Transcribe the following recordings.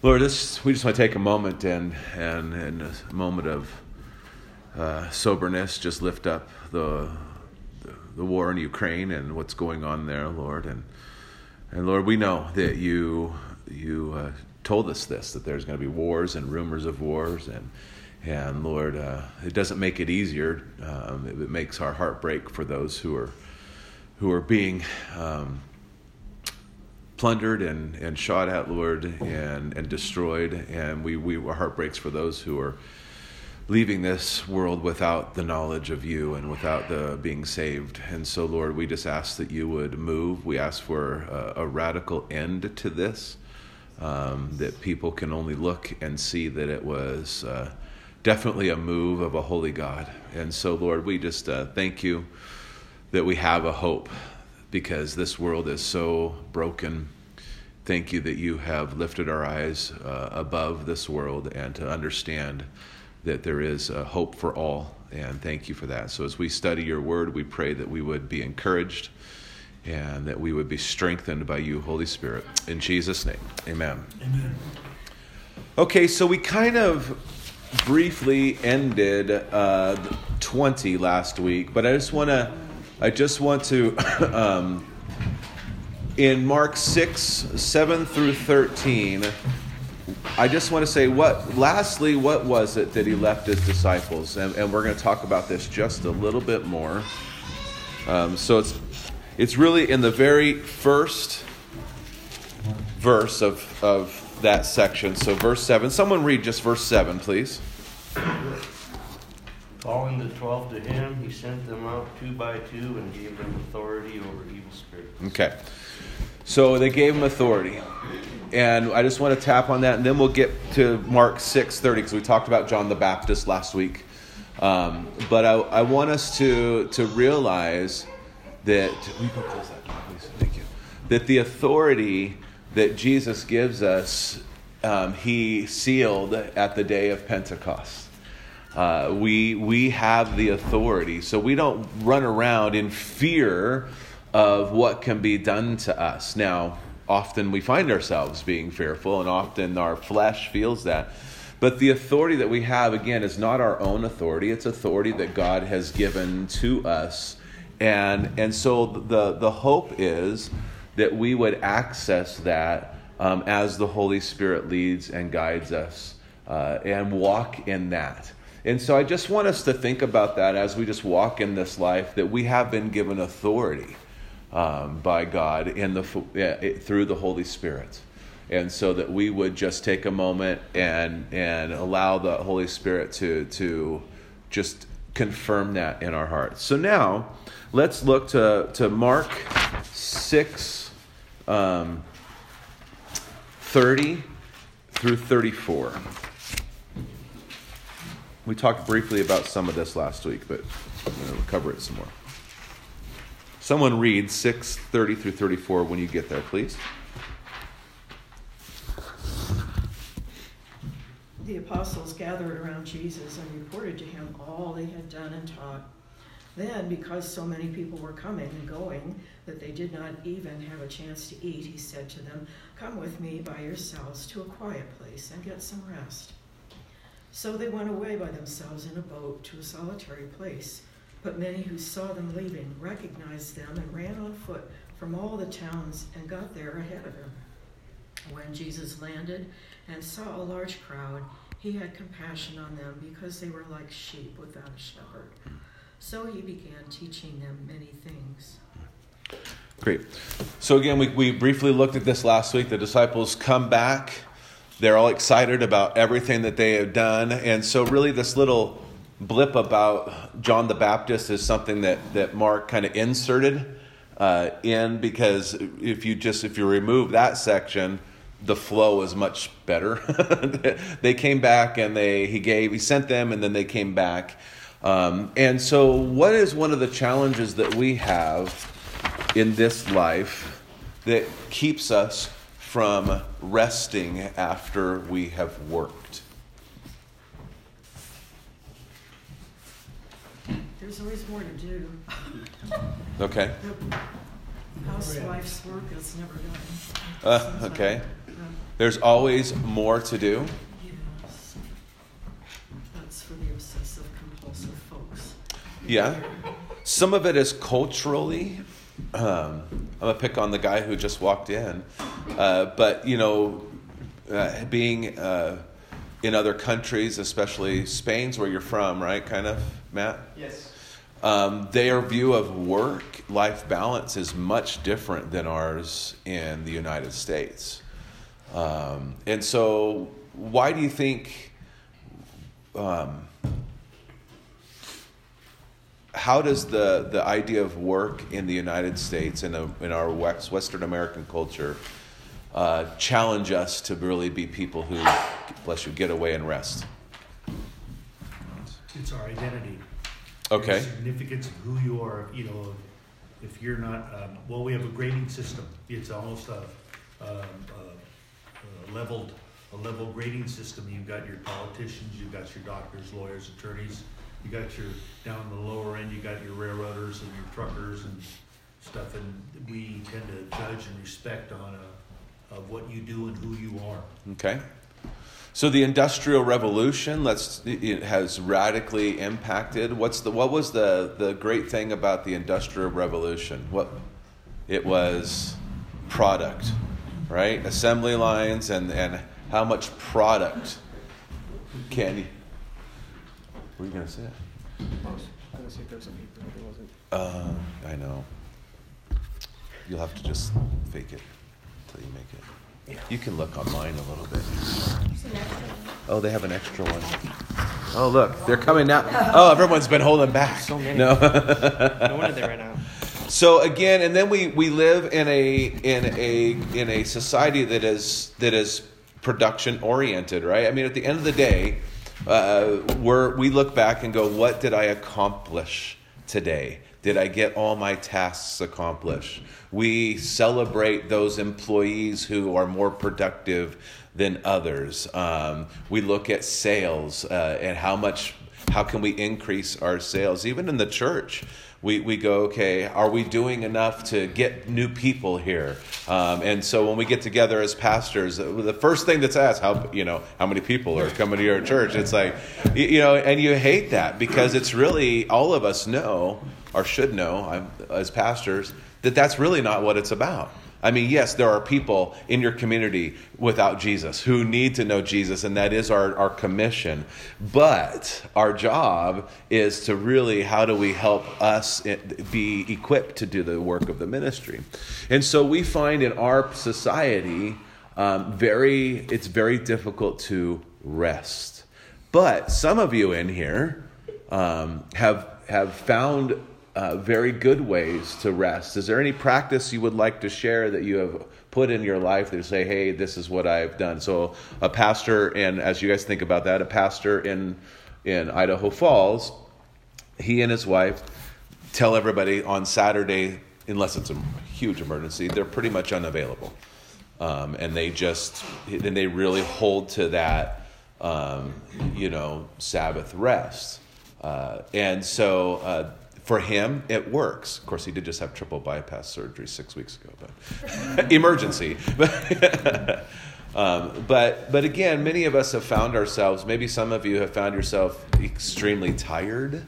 Lord, this, we just want to take a moment and, and, and a moment of uh, soberness, just lift up the, the, the war in Ukraine and what's going on there, Lord. And, and Lord, we know that you, you uh, told us this, that there's going to be wars and rumors of wars. And, and Lord, uh, it doesn't make it easier. Um, it, it, makes our heart break for those who are, who are being um, plundered and, and shot at, Lord, and, and destroyed. And we, we, our heart breaks for those who are leaving this world without the knowledge of you and without the being saved. And so, Lord, we just ask that you would move. We ask for a, a radical end to this, um, that people can only look and see that it was uh, definitely a move of a holy God. And so, Lord, we just uh, thank you that we have a hope because this world is so broken. Thank you that you have lifted our eyes uh, above this world and to understand that there is a hope for all. And thank you for that. So, as we study your word, we pray that we would be encouraged and that we would be strengthened by you, Holy Spirit. In Jesus' name, amen. Amen. Okay, so we kind of briefly ended uh, 20 last week, but I just want to I just want to, um, in Mark 6, 7 through 13, I just want to say what, lastly, what was it that he left his disciples? And, and we're going to talk about this just a little bit more. Um, so it's, it's really in the very first verse of, of that section. So, verse 7. Someone read just verse 7, please. Calling the twelve to him, he sent them out two by two and gave them authority over evil spirits. Okay. So they gave him authority. And I just want to tap on that, and then we'll get to Mark 6.30, because we talked about John the Baptist last week. Um, but I, I, want us to, to realize that, Thank you. that the authority that Jesus gives us, um, he sealed at the day of Pentecost. Uh, we, we have the authority. So we don't run around in fear of what can be done to us. Now, often we find ourselves being fearful, and often our flesh feels that. But the authority that we have, again, is not our own authority, it's authority that God has given to us. And, and so the, the hope is that we would access that um, as the Holy Spirit leads and guides us uh, and walk in that. And so I just want us to think about that as we just walk in this life that we have been given authority um, by God in the, through the Holy Spirit. And so that we would just take a moment and, and allow the Holy Spirit to, to just confirm that in our hearts. So now let's look to, to Mark 6 um, 30 through 34. We talked briefly about some of this last week, but I'm going to cover it some more. Someone read 630 through 34 when you get there, please. The apostles gathered around Jesus and reported to him all they had done and taught. Then, because so many people were coming and going that they did not even have a chance to eat, he said to them, Come with me by yourselves to a quiet place and get some rest. So they went away by themselves in a boat to a solitary place. But many who saw them leaving recognized them and ran on foot from all the towns and got there ahead of him. When Jesus landed and saw a large crowd, he had compassion on them because they were like sheep without a shepherd. So he began teaching them many things. Great. So, again, we, we briefly looked at this last week. The disciples come back they're all excited about everything that they have done. And so, really, this little blip about John the Baptist is something that, that Mark kind of inserted uh, in because if you just if you remove that section, the flow is much better. they came back and they he gave he sent them and then they came back. Um, and so, what is one of the challenges that we have in this life that keeps us from resting after we have worked. There's always more to do. Okay. Housewife's work is never done. Uh, okay. There's always more to do. Yes. That's for the obsessive compulsive folks. Yeah. Some of it is culturally. Um, I'm gonna pick on the guy who just walked in, uh, but you know, uh, being uh, in other countries, especially Spain's where you're from, right? Kind of, Matt. Yes. Um, their view of work-life balance is much different than ours in the United States, um, and so why do you think? Um, how does the, the idea of work in the United States in, a, in our Western American culture uh, challenge us to really be people who, bless you, get away and rest? It's our identity. Okay. The significance of who you are, you know, if you're not, um, well, we have a grading system. It's almost a, um, a, a leveled, a level grading system. You've got your politicians, you've got your doctors, lawyers, attorneys. You got your, down the lower end, you got your railroaders and your truckers and stuff. And we tend to judge and respect on a, of what you do and who you are. Okay. So the Industrial Revolution let's, it has radically impacted. What's the, what was the, the great thing about the Industrial Revolution? What, it was product, right? Assembly lines and, and how much product can you. What are you going to say? I was gonna see if there's something, but there wasn't. Uh, I know. You'll have to just fake it until you make it. You can look online a little bit. Oh, they have an extra one. Oh, look, they're coming now. Oh, everyone's been holding back. So many. No. No wonder they ran out. So again, and then we, we live in a in a in a society that is that is production oriented, right? I mean, at the end of the day, uh, we're, we look back and go, what did I accomplish today? Did I get all my tasks accomplished? We celebrate those employees who are more productive than others. Um, we look at sales uh, and how much, how can we increase our sales, even in the church we, we go, okay, are we doing enough to get new people here? Um, and so when we get together as pastors, the first thing that's asked, how, you know, how many people are coming to your church? It's like, you know, and you hate that because it's really, all of us know, or should know I'm, as pastors, that that's really not what it's about. I mean, yes, there are people in your community without Jesus who need to know Jesus, and that is our, our commission. But our job is to really, how do we help us be equipped to do the work of the ministry? And so we find in our society, um, very, it's very difficult to rest. But some of you in here um, have, have found uh, very good ways to rest. Is there any practice you would like to share that you have put in your life that say, hey, this is what I've done? So, a pastor, and as you guys think about that, a pastor in, in Idaho Falls, he and his wife tell everybody on Saturday, unless it's a huge emergency, they're pretty much unavailable. Um, and they just, and they really hold to that, um, you know, Sabbath rest. Uh, and so, uh, for him, it works. Of course, he did just have triple bypass surgery six weeks ago, but emergency. um, but but again, many of us have found ourselves. Maybe some of you have found yourself extremely tired,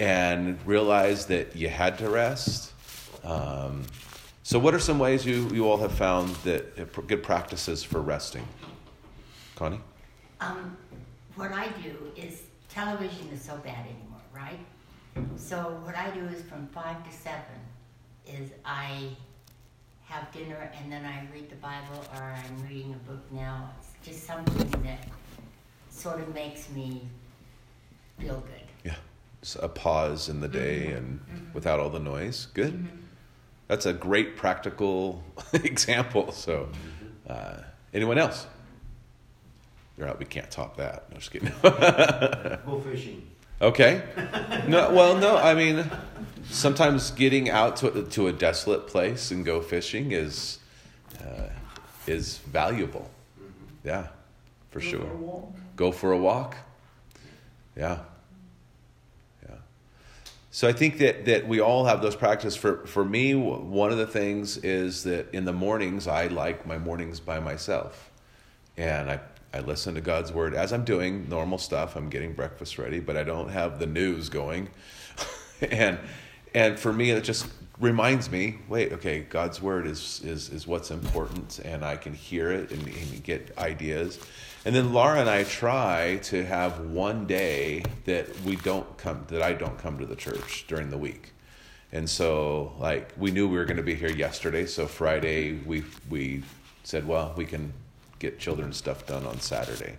and realized that you had to rest. Um, so, what are some ways you, you all have found that good practices for resting? Connie? Um, what I do is television is so bad anymore, right? So what I do is from five to seven is I have dinner and then I read the Bible or I'm reading a book now. It's just something that sort of makes me feel good. Yeah. Just a pause in the day mm-hmm. and mm-hmm. without all the noise. Good. Mm-hmm. That's a great practical example. So, uh, anyone else? You're out. We can't top that. No, just kidding. Go fishing. Okay. No, well, no. I mean, sometimes getting out to to a desolate place and go fishing is uh, is valuable. Yeah, for Go sure. for. Go for a walk. Yeah. Yeah. So I think that, that we all have those practices. For, for me, one of the things is that in the mornings, I like my mornings by myself. And I, I listen to God's word as I'm doing normal stuff. I'm getting breakfast ready, but I don't have the news going. and, and for me, it just reminds me wait, okay, God's word is, is, is what's important, and I can hear it and, and get ideas. And then Laura and I try to have one day that we don't come, that I don't come to the church during the week. And so, like, we knew we were going to be here yesterday. So Friday, we we said, well, we can get children's stuff done on Saturday,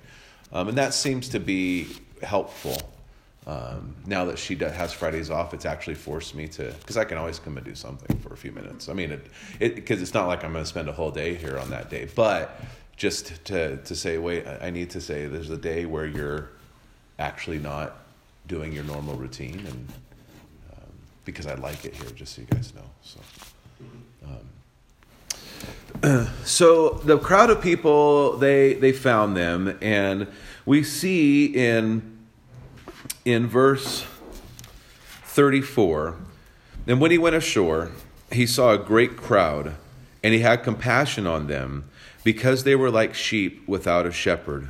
um, and that seems to be helpful. Um, now that she does, has Fridays off, it's actually forced me to because I can always come and do something for a few minutes. I mean, it because it, it's not like I'm going to spend a whole day here on that day, but just to, to say, wait, I need to say there's a day where you're actually not doing your normal routine, and um, because I like it here, just so you guys know. So, so the crowd of people they they found them, and we see in in verse thirty four, and when he went ashore, he saw a great crowd, and he had compassion on them because they were like sheep without a shepherd.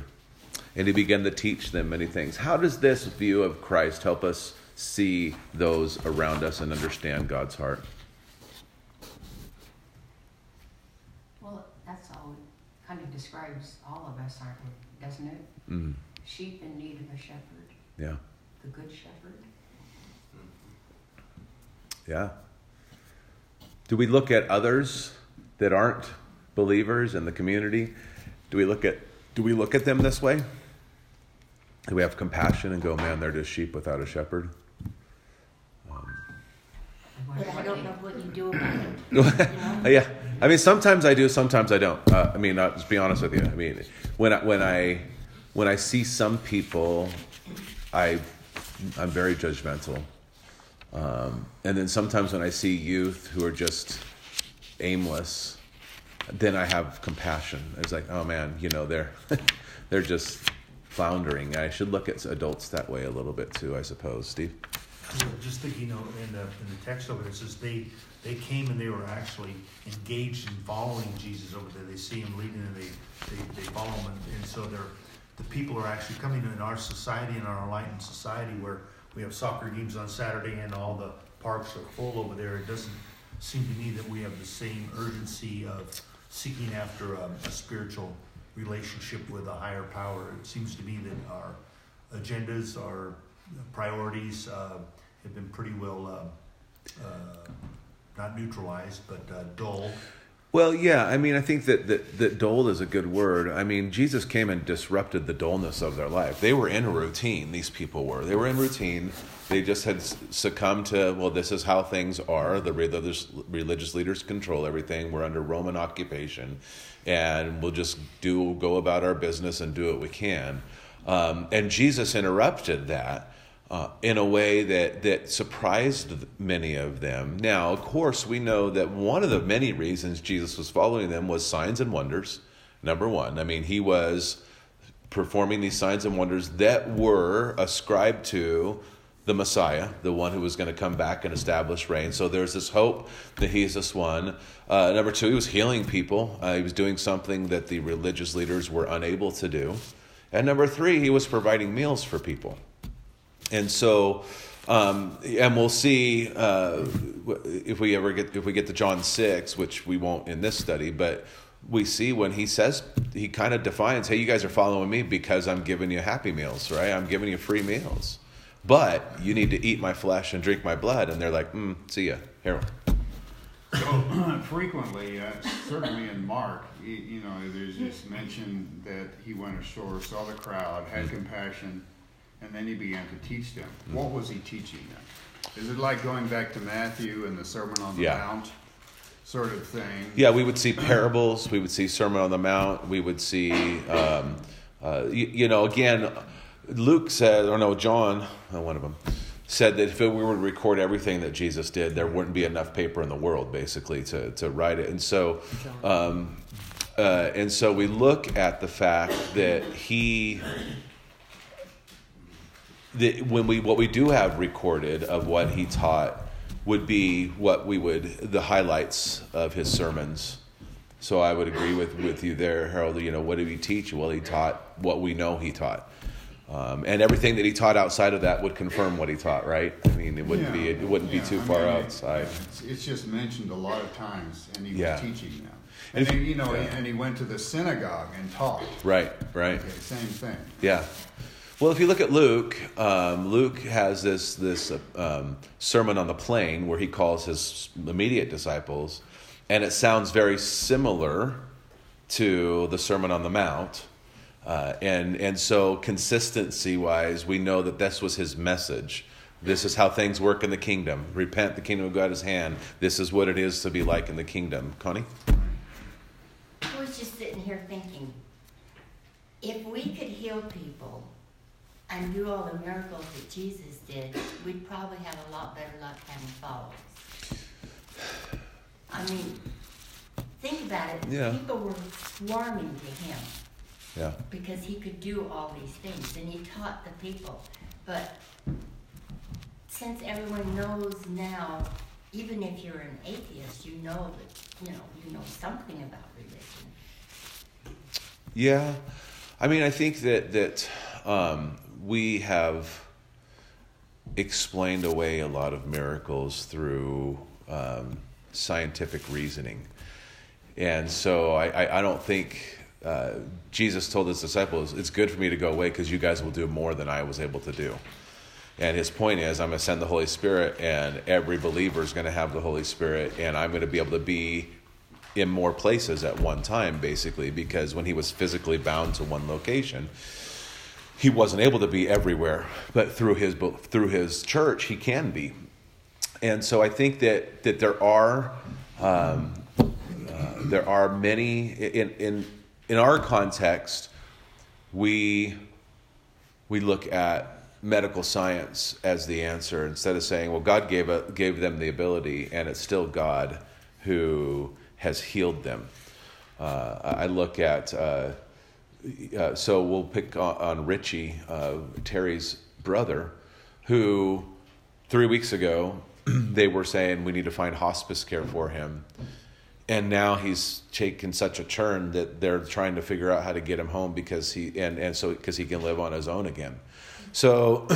And he began to teach them many things. How does this view of Christ help us see those around us and understand God's heart? Well, that's all, kind of describes all of us, aren't we? Doesn't it? Mm. Sheep in need of a shepherd, Yeah. the good shepherd. Yeah. Do we look at others that aren't believers in the community? Do we look at do we look at them this way? Do we have compassion and go, man, they're just sheep without a shepherd? Um, But I don't know what you do about it. you know? yeah, I mean, sometimes I do, sometimes I don't. Uh, I mean, I'll just be honest with you. I mean, when I, when I when I see some people, I I'm very judgmental, um, and then sometimes when I see youth who are just aimless, then I have compassion. It's like, oh man, you know, they're they're just floundering. I should look at adults that way a little bit too, I suppose. Steve. Just thinking, you know, in the, in the text over there, it says they, they came and they were actually engaged in following Jesus over there. They see him leading and they, they, they follow him. And, and so they're, the people are actually coming in our society, in our enlightened society, where we have soccer games on Saturday and all the parks are full over there. It doesn't seem to me that we have the same urgency of seeking after a, a spiritual relationship with a higher power. It seems to me that our agendas, our priorities uh, have been pretty well, uh, uh, not neutralized, but uh, dulled. Well, yeah, I mean, I think that, that, that dull is a good word. I mean, Jesus came and disrupted the dullness of their life. They were in a routine, these people were. They were in routine. They just had succumbed to, well, this is how things are. The religious, religious leaders control everything. We're under Roman occupation, and we'll just do go about our business and do what we can. Um, and Jesus interrupted that uh, in a way that, that surprised many of them. Now, of course, we know that one of the many reasons Jesus was following them was signs and wonders. Number one, I mean, he was performing these signs and wonders that were ascribed to the Messiah, the one who was going to come back and establish reign. So there's this hope that he's this one. Uh, number two, he was healing people. Uh, he was doing something that the religious leaders were unable to do. And number three, he was providing meals for people. And so, um, and we'll see uh, if we ever get if we get to John six, which we won't in this study, but we see when he says he kind of defines, "Hey, you guys are following me because I'm giving you happy meals, right? I'm giving you free meals, but you need to eat my flesh and drink my blood." And they're like, mm, "See ya, Harold." So frequently, uh, certainly in Mark, you, you know, there's this mention that he went ashore, saw the crowd, had compassion and then he began to teach them. Mm-hmm. What was he teaching them? Is it like going back to Matthew and the Sermon on the Yeah. Mount sort of thing? Yeah, we would see parables. We would see Sermon on the Mount. We would see, um, uh, you, you know, again, Luke said, or no, John, uh, one of them, said that if we were to record everything that Jesus did, there wouldn't be enough paper in the world, basically, to, to write it. And so, um, uh, and so we look at the fact that he the, when we what we do have recorded of what he taught would be what we would the highlights of his sermons. So I would agree with, with you there, Harold. You know, what did he teach? Well, he taught what we know he taught. Um, and everything that he taught outside of that would confirm what he taught, right? I mean, it wouldn't be it wouldn't Yeah, be too I far outside. It's, just mentioned a lot of times, and he Yeah. was teaching them. And And, if- then, you know, yeah. and he went to the synagogue and taught. Right, right. Okay, same thing. Yeah. Well, if you look at Luke, um, Luke has this this uh, um, sermon on the plain where he calls his immediate disciples, and it sounds very similar to the Sermon on the Mount. Uh, and and so consistency wise, we know that this was his message. This is how things work in the kingdom. Repent, the kingdom of God is hand. This is what it is to be like in the kingdom. Connie? I was just sitting here thinking, if we could heal people and do all the miracles that Jesus did, we'd probably have a lot better luck having followers. I mean, think about it. Yeah. People were swarming to him Yeah. because he could do all these things and he taught the people. But since everyone knows now, even if you're an atheist, you know that you know you know something about religion. Yeah, I mean, I think that that um, we have explained away a lot of miracles through um, scientific reasoning, and so I, I, I don't think uh, Jesus told his disciples, "It's good for me to go away because you guys will do more than I was able to do." And his point is, I'm going to send the Holy Spirit, and every believer is going to have the Holy Spirit, and I'm going to be able to be in more places at one time, basically, because when he was physically bound to one location, he wasn't able to be everywhere. But through his through his church, he can be. And so I think that that there are um, uh, there are many in in in our context, we we look at medical science as the answer instead of saying, well, God gave a, gave them the ability, and it's still God who has healed them. Uh, I look at, uh, uh, so we'll pick on, on Richie, uh, Terry's brother, who three weeks ago they were saying we need to find hospice care for him. And now he's taken such a turn that they're trying to figure out how to get him home because he and, and so because he can live on his own again. So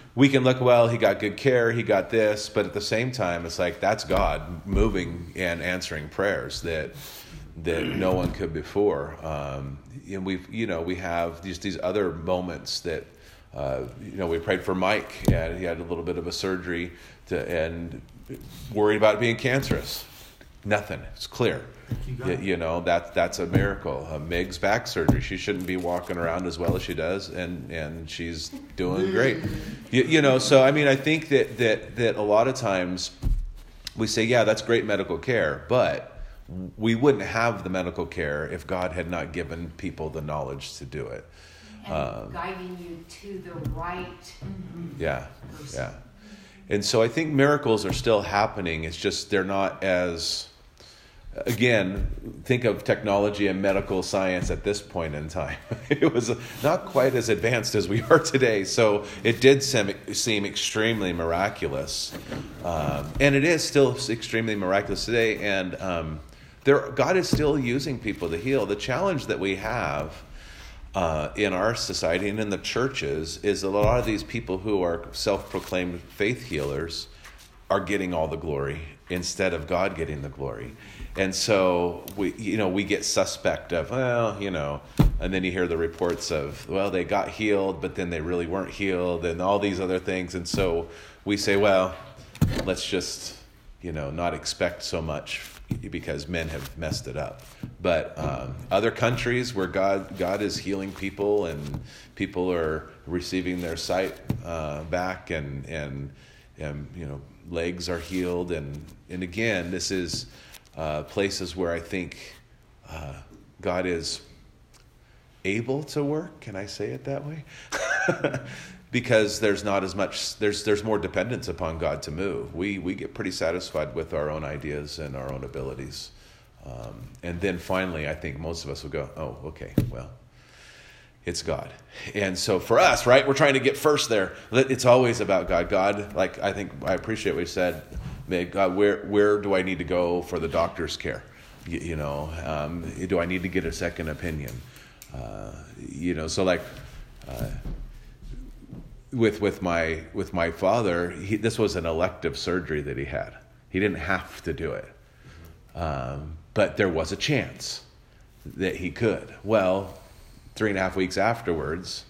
we can look, well, he got good care, he got this, but at the same time, it's like that's God moving and answering prayers that that no one could before. Um, and we've, you know, we have these these other moments that, uh, you know, we prayed for Mike, and he had a little bit of a surgery, to, and worried about being cancerous. Nothing. It's clear. You, you know that that's a miracle. Uh, Meg's back surgery. She shouldn't be walking around as well as she does, and and she's doing great. You, you know, so I mean, I think that that that a lot of times we say, yeah, that's great medical care, but we wouldn't have the medical care if God had not given people the knowledge to do it. Um, guiding you to the right Yeah, person. yeah. And so I think miracles are still happening. It's just they're not as, again, think of technology and medical science at this point in time. It was not quite as advanced as we are today. So it did seem, seem extremely miraculous. Um, and it is still extremely miraculous today. And um, there, God is still using people to heal. The challenge that we have uh, in our society and in the churches is a lot of these people who are self-proclaimed faith healers are getting all the glory instead of God getting the glory. And so we you know we get suspect of well, you know, and then you hear the reports of well, they got healed but then they really weren't healed and all these other things and so we say well, let's just you know not expect so much because men have messed it up. But um, other countries where God God is healing people and people are receiving their sight uh, back and and and you know legs are healed and and again this is uh, places where I think uh, God is able to work. Can I say it that way? because there's not as much there's there's more dependence upon God to move. We we get pretty satisfied with our own ideas and our own abilities, um, and then finally, I think most of us will go, oh, okay, well, it's God. And so for us, right, we're trying to get first there. It's always about God. God, like I think I appreciate what you said. God, where where do I need to go for the doctor's care? You, you know, um, do I need to get a second opinion? Uh, you know, so like. Uh, with with my with my father, he, this was an elective surgery that he had. He didn't have to do it, um, but there was a chance that he could. Well, three and a half weeks afterwards,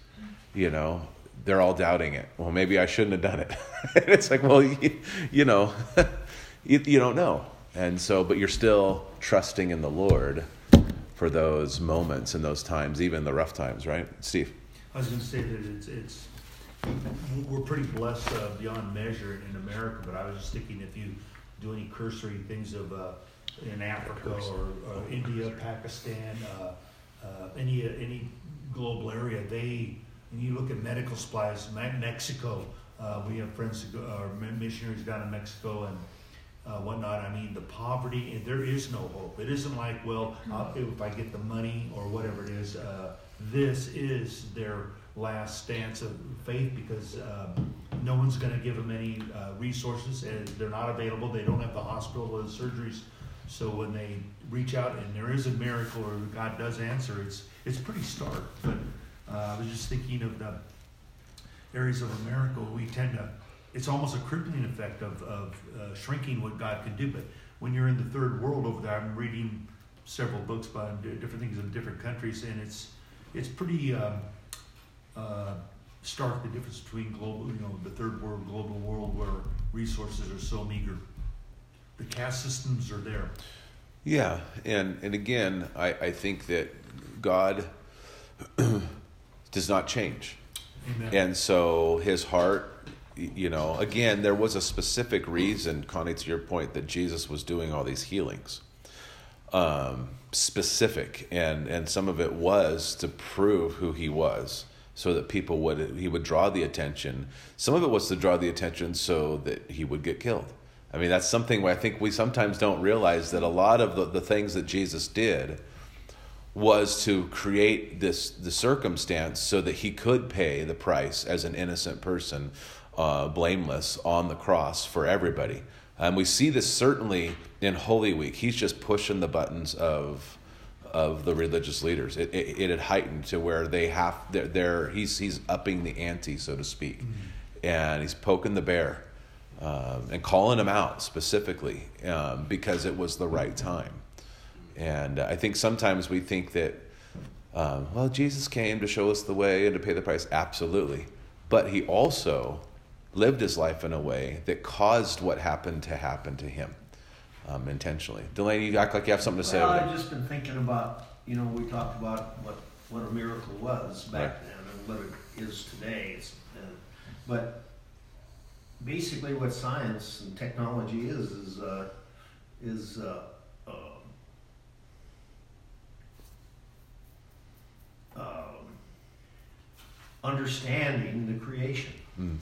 you know, they're all doubting it. Well, maybe I shouldn't have done it. it's like, well, you, you know, you, you don't know, and so, but you're still trusting in the Lord for those moments and those times, even the rough times, right, Steve? I was going to say that it's, it's we're pretty blessed uh, beyond measure in America, but I was just thinking if you do any cursory things of uh, in Africa or uh, India, Pakistan, uh, uh, any any global area, they and you look at medical supplies, Mexico. Uh, we have friends, or missionaries down in Mexico, and uh, whatnot. I mean, the poverty, and there is no hope. It isn't like, well, if I get the money or whatever it is, uh, this is their last stance of faith because um, no one's going to give them any uh, resources and they're not available. They don't have the hospital or the surgeries. So when they reach out and there is a miracle or God does answer, it's it's pretty stark. But uh, I was just thinking of the areas of America we tend to. It's almost a crippling effect of, of uh, shrinking what God can do. But when you're in the third world over there, I'm reading several books about different things in different countries, and it's it's pretty. Um, uh, stark the difference between global, you know, the third world, global world where resources are so meager. The caste systems are there. Yeah, and and again, I, I think that God does not change, Amen. and so His heart, you know, again, there was a specific reason, Connie, to your point, that Jesus was doing all these healings, um, specific, and and some of it was to prove who He was so that people would he would draw the attention. Some of it was to draw the attention so that he would get killed. I mean, that's something where I think we sometimes don't realize that a lot of the, the things that Jesus did was to create this the circumstance so that he could pay the price as an innocent person, uh, blameless on the cross for everybody. And we see this certainly in Holy Week. He's just pushing the buttons of of the religious leaders. It, it, it had heightened to where they have they're, they're he's he's upping the ante, so to speak, mm-hmm. and he's poking the bear um, and calling them out specifically um, because it was the right time. And I think sometimes we think that um, well, Jesus came to show us the way and to pay the price. Absolutely, but he also lived his life in a way that caused what happened to happen to him um, intentionally. Delaney, you act like you have something to say. Well, I've just been thinking about, you know, we talked about what, what a miracle was back Right. then and what it is today. It's, uh, but basically, what science and technology is is uh, is uh, uh, um, understanding the creation. Mm.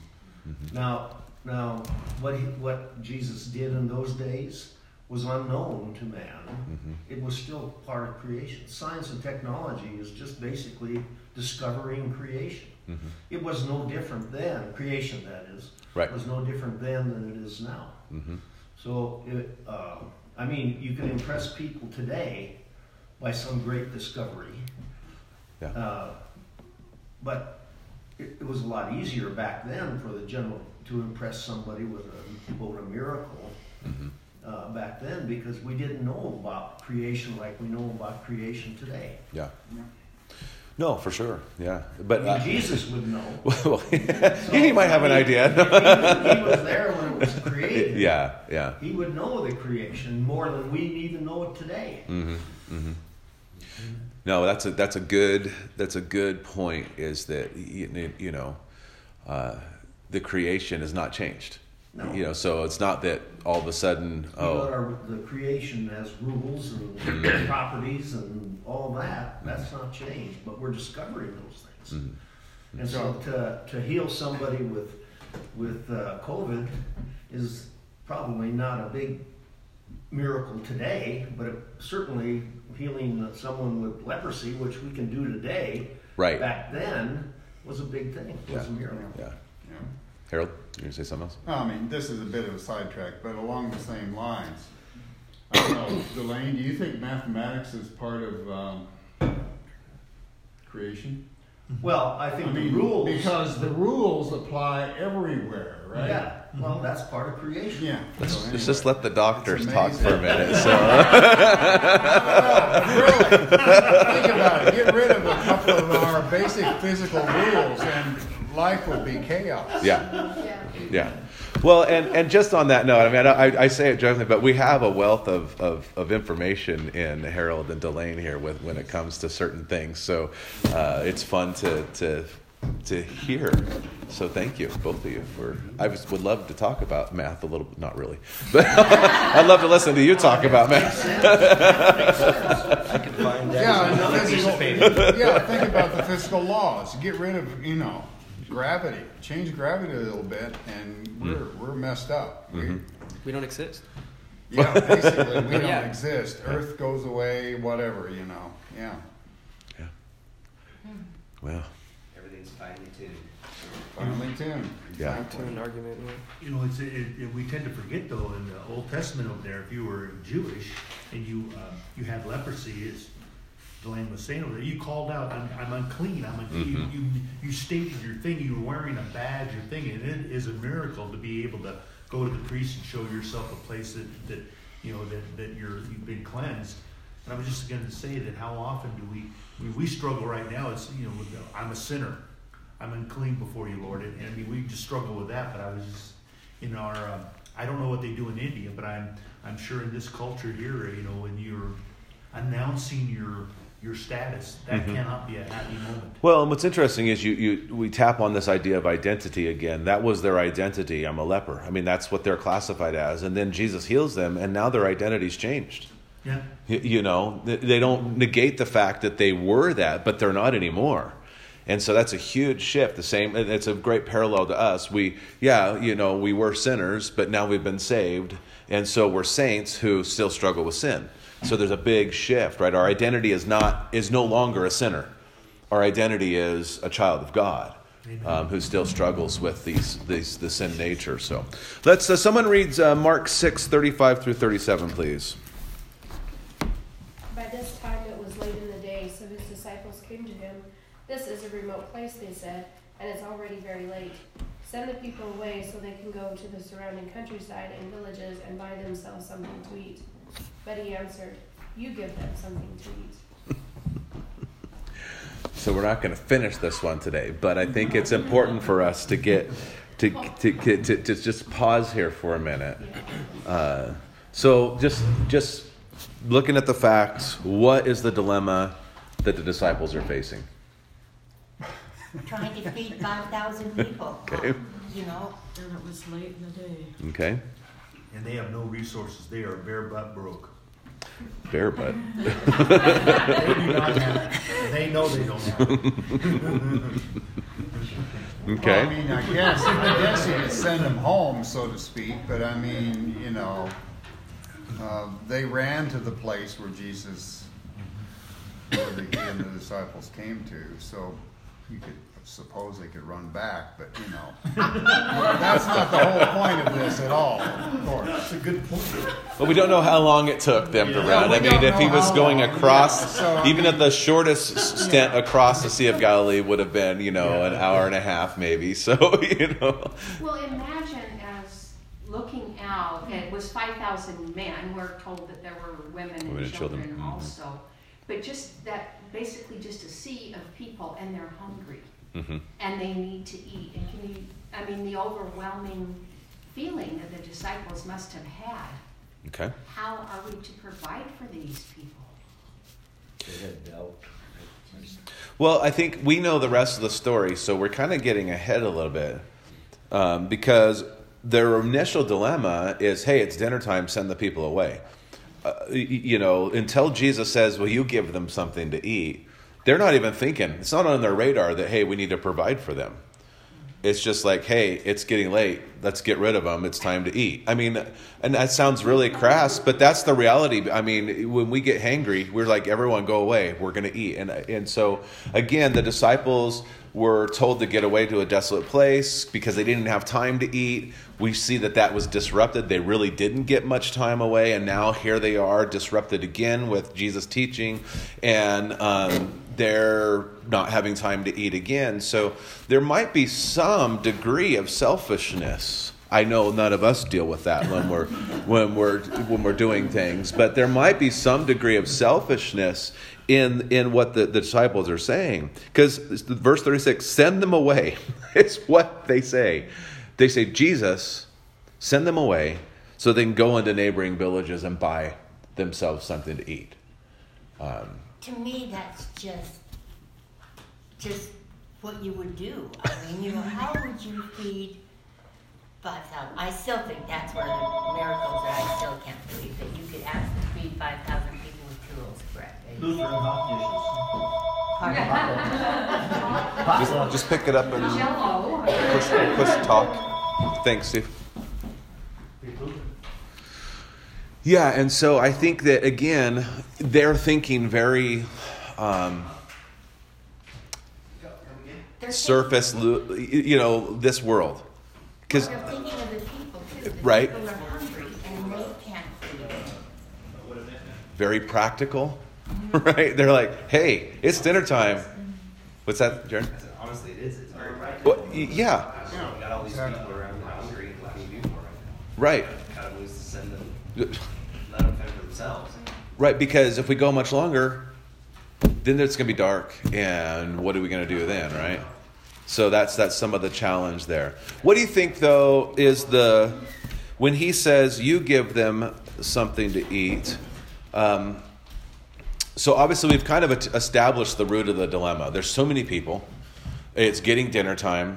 Mhm. Now, now, what he, what Jesus did in those days was unknown to man. Mhm. It was still part of creation. Science and technology is just basically discovering creation. Mhm. It was no different then. Creation, that is, Right. was no different then than it is now. Mhm. So, it, uh, I mean, you can impress people today by some great discovery. Yeah. Uh, but it, it was a lot easier back then for the general to impress somebody with a quote a miracle Mhm. Uh, back then because we didn't know about creation like we know about creation today. Yeah. No, for sure. Yeah, but I mean, uh, Jesus would know. well, So, he might have an I idea. he, he was there when it was created. yeah, yeah. He would know the creation more than we even know it today. hmm hmm No, that's a that's a good that's a good point. Is that you, you know, uh, the creation has not changed. No. You know, so it's not that all of a sudden, oh, our, the creation has rules Mm-hmm. and properties and all that. That's not changed, but we're discovering those things. mhm. And so to, to heal somebody with with uh, COVID is probably not a big miracle today, but it, certainly healing someone with leprosy, which we can do today, Right. back then was a big thing. It was a miracle. Yeah. You know? Harold, you gonna say something else? No, I mean, this is a bit of a sidetrack, but along the same lines. I don't know, Delane, do you think mathematics is part of um, creation? Well, I I think the mean, rules. because the rules apply everywhere, right? Yeah, well, that's part of creation. Yeah. Let's, so let's just let the doctors talk for a minute. So. No, really, think about it. Get rid of a couple of our basic physical rules, and life will be chaos. yeah. Yeah. Yeah. Well, and, and just on that note, I mean, I, I say it jokingly, but we have a wealth of, of, of information in Harold and Delane here with, when it comes to certain things. So uh, it's fun to, to, to hear. So thank you, both of you. For, I was, would love to talk about math a little bit, not really, but I'd love to listen to you talk about math. I can find that Yeah, on and another the piece of physical, yeah, think about the physical laws. Get rid of, you know, gravity. Change gravity a little bit, and hmm. we're, we're messed up. We- We don't exist. Yeah, basically, we don't Yeah. exist. Earth goes away, whatever, you know. Yeah. Yeah. Hmm. Well, Everything's finely tuned. Finally tuned. Yeah. To an argument. Yeah. You know, it's, it, it, we tend to forget though, in the Old Testament over there, if you were Jewish and you, uh, you had leprosy, as Delane was saying over there, you called out, I'm, I'm unclean, I'm unclean. You, you, you stated your thing, you were wearing a badge or thing, and it is a miracle to be able to go to the priest and show yourself a place that, that, you know, that, that you're, you've been cleansed. And I was just gonna say that how often do we, we, we struggle right now, it's, you know, the, I'm a sinner. I'm unclean before you, Lord. And, and I mean, we just struggle with that. But I was just in our, um, I don't know what they do in India, but I'm, I'm sure in this culture here, you know, when you're announcing your, your status, that mm-hmm. cannot be a happy moment. Well, and what's interesting is you, you we tap on this idea of identity again. That was their identity. I'm a leper. I mean, that's what they're classified as. And then Jesus heals them, and now their identity's changed. Yeah. You, you know, they don't negate the fact that they were that, but they're not anymore. And so that's a huge shift. The same, it's a great parallel to us. We, yeah, you know, we were sinners, but now we've been saved, and so we're saints who still struggle with sin. So there's a big shift, right? Our identity is not is no longer a sinner. Our identity is a child of God. Um, who still struggles with these, these the sin nature? So, let's. Uh, someone reads uh, Mark six thirty five through thirty seven, please. By this time it was late in the day, so his disciples came to him. This is a remote place, they said, and it's already very late. Send the people away so they can go to the surrounding countryside and villages and buy themselves something to eat. But he answered, You give them something to eat. So we're not going to finish this one today, but I think it's important for us to get to to, to, to, to just pause here for a minute. Uh, so just just looking at the facts, what is the dilemma that the disciples are facing? Trying to feed five thousand people. Okay. You know, And it was late in the day. Okay, And they have no resources. They are bare butt broke. Bare butt. They do not have. They know they don't have it. Well, I Okay, mean, I guess, I guess you could send them home, so to speak, but I mean, you know, uh, they ran to the place where Jesus, where the, he and the disciples came to, so you could suppose they could run back, but you know. That's not the whole point of this at all, of course. That's a good point. but we don't know how long it took them to run. we I mean, if he was going long. across, Yeah, so, I even mean- at the shortest stint across the Sea of Galilee would have been, you know, an hour and a half maybe. So you know. Well, imagine as looking out, it was five thousand men, we're told that there were women Women and and children, children mhm. also. But just that, basically just a sea of people and they're hungry hmm and they need to eat. And can you, I mean, the overwhelming feeling that the disciples must have had. Okay. How are we to provide for these people? They had doubt. Well, I think we know the rest of the story, so we're kind of getting ahead a little bit um, because their initial dilemma is, "Hey, it's dinner time. Send the people away." Uh, you know, until Jesus says, "Will you give them something to eat?" They're not even thinking. It's not on their radar that, "Hey, we need to provide for them." It's just like, "Hey, it's getting late. let's get rid of them. It's time to eat. I mean, and that sounds really crass, but that's the reality. I mean, when we get hangry, we're like, everyone go away. We're going to eat. And, and so, again, the disciples were told to get away to a desolate place because they didn't have time to eat. We see that that was disrupted. They really didn't get much time away. And now here they are, disrupted again with Jesus teaching. And, um, they're not having time to eat again. So there might be some degree of selfishness. I know none of us deal with that when we're when we're when we're doing things, but there might be some degree of selfishness in in what the, the disciples are saying. Because verse 36 send them away it's what they say. They say jesus send them away so they can go into neighboring villages and buy themselves something to eat. Um, to me that's just just what you would do. I mean you know how would you feed 5000 i still think that's one of the miracles that i still can't believe that you could ask to feed 5000 rules, correct? Lutheran hot dishes. just, just pick it up and push, push talk. Thanks, Steve. Yeah, and so I think that again, they're thinking very um, surface, you know, this world. Because right. Very practical, right? They're like, "Hey, it's dinner time." What's that, Jared? Honestly, it is. It's very practical. Well, y- yeah, We got all these people around hungry. What can you do for them? right, Kind of lose to send them, let them fend for themselves. right. Because if we go much longer, then it's going to be dark, and what are we going to do then, right? So that's that's some of the challenge there. What do you think, though, is the when he says you give them something to eat? Um, so obviously we've kind of established the root of the dilemma. There's so many people. It's getting dinner time.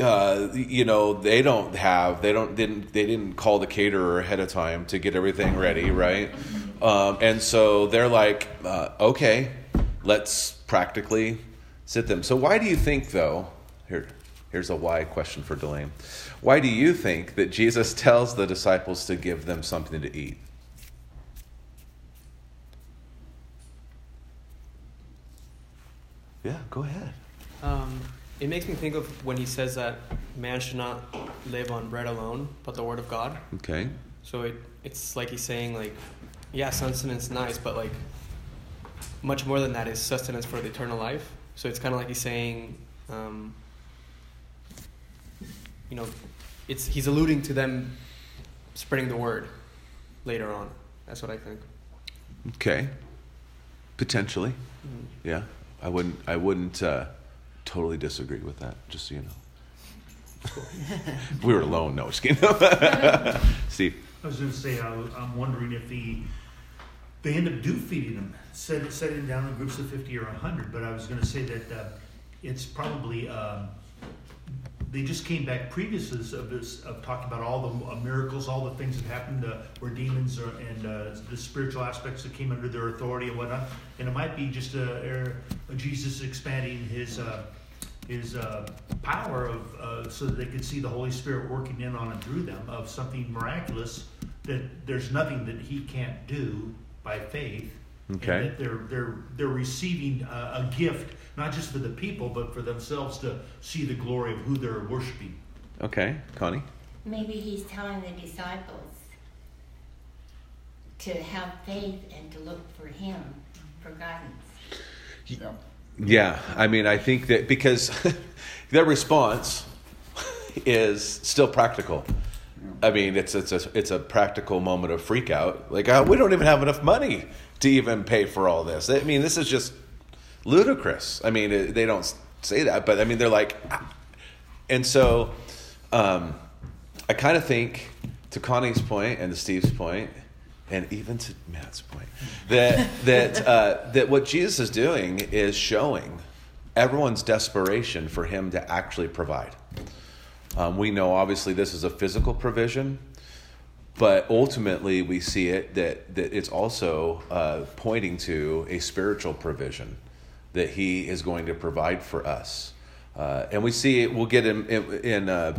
Uh, you know they don't have they don't didn't they didn't call the caterer ahead of time to get everything ready right um, and so they're like uh, okay let's practically sit them so why do you think though here here's a why question for Delane why do you think that Jesus tells the disciples to give them something to eat yeah go ahead Um, it makes me think of when he says that man should not live on bread alone, but the word of God. okay So it it's like he's saying like, yeah, sustenance nice, but like much more than that is sustenance for the eternal life. So it's kind of like he's saying, um, you know, it's he's alluding to them spreading the word later on. That's what I think. Okay. Potentially. Mhm. Yeah. I wouldn't I wouldn't uh, totally disagree with that, just so you know. if we were alone, no, just kidding. Steve. I was going to say, I, I'm wondering if the they end up do feeding them, set, setting down in groups of 50 or 100. But I was going to say that uh, it's probably um, they just came back previously of this of talking about all the uh, miracles, all the things that happened uh, where demons are, and uh, the spiritual aspects that came under their authority and whatnot. And it might be just a, a Jesus expanding his. Uh, his uh, power of uh, so that they could see the Holy Spirit working in on and through them of something miraculous that there's nothing that he can't do by faith. Okay. And that they're they're they're receiving a, a gift not just for the people but for themselves to see the glory of who they're worshiping. Okay, Connie. Maybe he's telling the disciples to have faith and to look for him for guidance. Yeah. Yeah, I mean, I think that because their response is still practical. I mean, it's it's a it's a practical moment of freak out. Like, oh, we don't even have enough money to even pay for all this. I mean, this is just ludicrous. I mean, it, they don't say that, but I mean, they're like, ah. and so um, I kind of think to Connie's point and to Steve's point, and even to Matt's point, that that uh, that what Jesus is doing is showing everyone's desperation for Him to actually provide. Um, we know obviously this is a physical provision, but ultimately we see it that that it's also uh, pointing to a spiritual provision that He is going to provide for us, uh, and we see it. We'll get in in. in uh,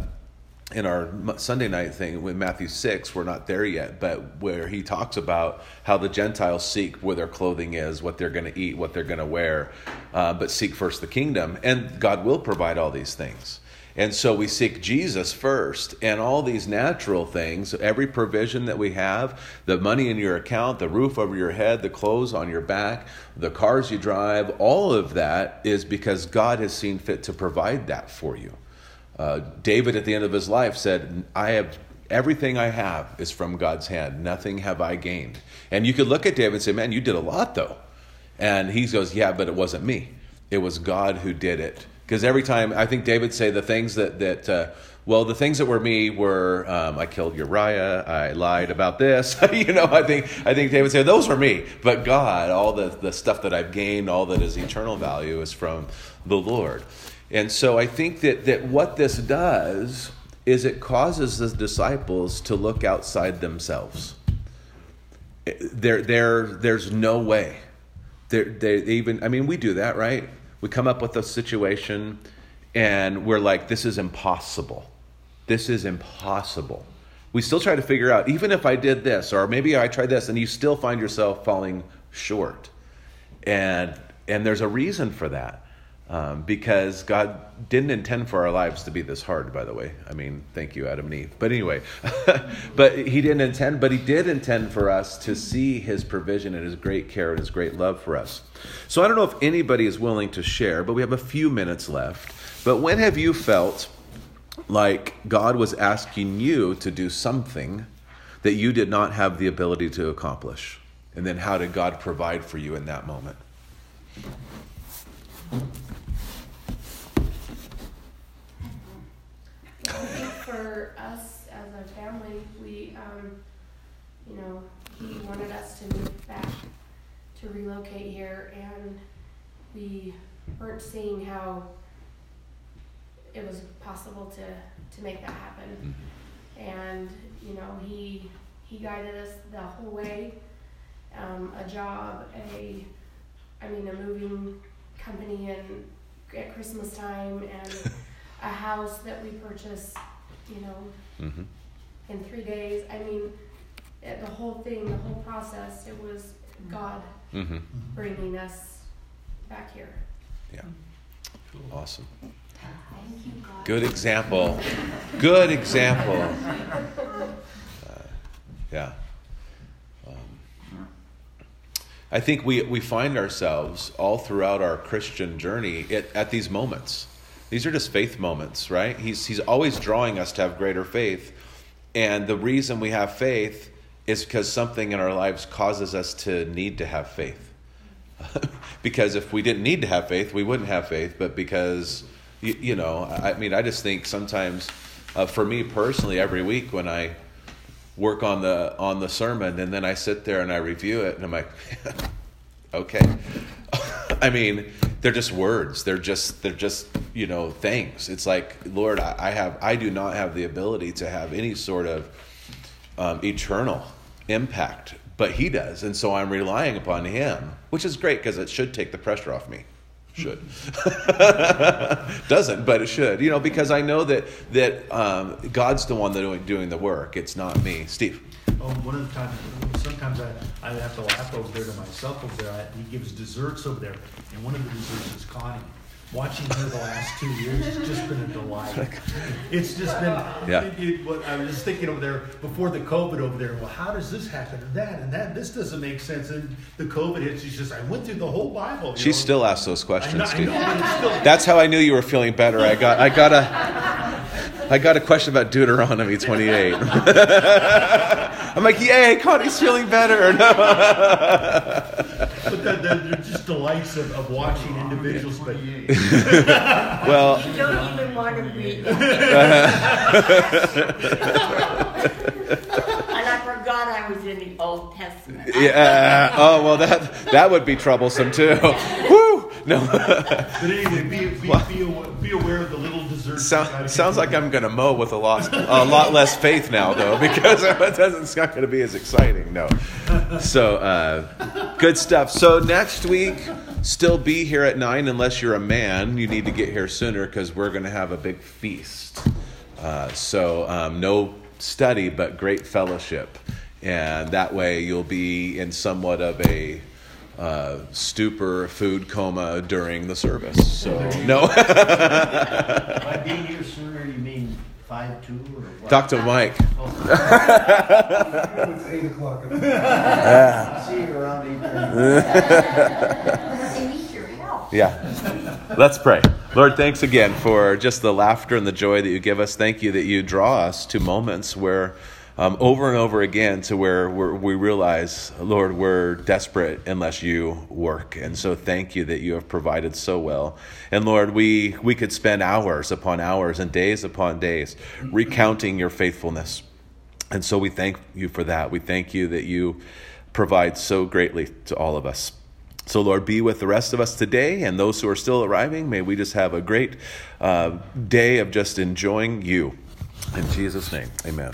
in our Sunday night thing with Matthew 6, we're not there yet, but where he talks about how the Gentiles seek where their clothing is, what they're going to eat, what they're going to wear, uh, but seek first the kingdom. And God will provide all these things. And so we seek Jesus first, and all these natural things, every provision that we have, the money in your account, the roof over your head, the clothes on your back, the cars you drive, all of that is because God has seen fit to provide that for you. Uh, David, at the end of his life, said, I have everything I have is from God's hand. Nothing have I gained. And you could look at David and say, Man, you did a lot, though. And he goes, Yeah, but it wasn't me. It was God who did it. Because every time, I think David say the things that, that uh, well, the things that were me were um, I killed Uriah, I lied about this. you know, I think I think David said those were me. But God, all the, the stuff that I've gained, all that is eternal value is from the Lord. And so I think that, that what this does is it causes the disciples to look outside themselves. There, there, there's no way. There, they even, I mean, we do that, right? We come up with a situation and we're like, this is impossible. This is impossible. We still try to figure out, even if I did this, or maybe I tried this, and you still find yourself falling short. And, and there's a reason for that. Um, because God didn't intend for our lives to be this hard, by the way. I mean, thank you, Adam and Eve. But anyway, but He didn't intend, but He did intend for us to see His provision and His great care and His great love for us. So I don't know if anybody is willing to share, but we have a few minutes left. But when have you felt like God was asking you to do something that you did not have the ability to accomplish? And then how did God provide for you in that moment? I think for us as a family, we, um, you know, he wanted us to move back, to relocate here, and we weren't seeing how it was possible to, to make that happen. And, you know, he, he guided us the whole way. Um, a job, a, I mean, a moving company in, at Christmas time, and a house that we purchased, you know, Mm-hmm. in three days. I mean, it, the whole thing, the whole process, it was God Mm-hmm. bringing us back here. Yeah. Awesome. You, Good example. Good example. Uh, yeah. Um, I think we, we find ourselves all throughout our Christian journey at, at these moments. These are just faith moments, right? He's, he's always drawing us to have greater faith. And the reason we have faith is because something in our lives causes us to need to have faith. because if we didn't need to have faith, we wouldn't have faith. But because, you, you know, I, I mean, I just think sometimes, uh, for me personally, every week when I work on the on the sermon and then I sit there and I review it and I'm like, okay. I mean, they're just words. They're just they're just you know things. It's like Lord, I, I have I do not have the ability to have any sort of um, eternal impact, but He does, and so I'm relying upon Him, which is great because it should take the pressure off me. Should doesn't, but it should. You know, because I know that that um, God's the one that doing, the work. It's not me, Steve. Oh, one of the times, sometimes I, I have to laugh over there to myself over there. I, he gives desserts over there, and one of the desserts is Connie. Watching her the last two years has just been a delight. It's just been, Yeah. it- it- what I was just thinking over there before the COVID over there. Well, how does this happen and that and that? This doesn't make sense. And the COVID hits. She's just, I went through the whole Bible. She know. still asks those know, questions, I Steve. know. That's how I knew you were feeling better. I got I got a I got a question about Deuteronomy 28. I'm like, yay, Connie's feeling better. But the, the, they're just delights of, of watching individuals. But well, You don't even want to read it. And I forgot I was in the Old Testament. yeah. Uh, oh well, that that would be troublesome too. Woo! No. But anyway, be, be, be, aware, Sound, sounds like I'm going to mow with a lot, a lot less faith now, though, because it doesn't, it's not going to be as exciting. No. So, uh, good stuff. So, next week, still be here at 9 unless you're a man. You need to get here sooner because we're going to have a big feast. Uh, so, um, no study, but great fellowship. And that way you'll be in somewhat of a uh, stupor, food coma during the service. So, no. By being here sooner, you mean five two or what? Talk to Mike. Oh. It's eight o'clock. See you around eight thirty. They need your help. Yeah. Let's pray. Lord, thanks again for just the laughter and the joy that you give us. Thank you that you draw us to moments where, um, over and over again, to where we realize, Lord, we're desperate unless you work. And so thank you that you have provided so well. And Lord, we, we could spend hours upon hours and days upon days recounting your faithfulness. And so we thank you for that. We thank you that you provide so greatly to all of us. So, Lord, be with the rest of us today and those who are still arriving. May we just have a great uh, day of just enjoying you. In Jesus' name, amen.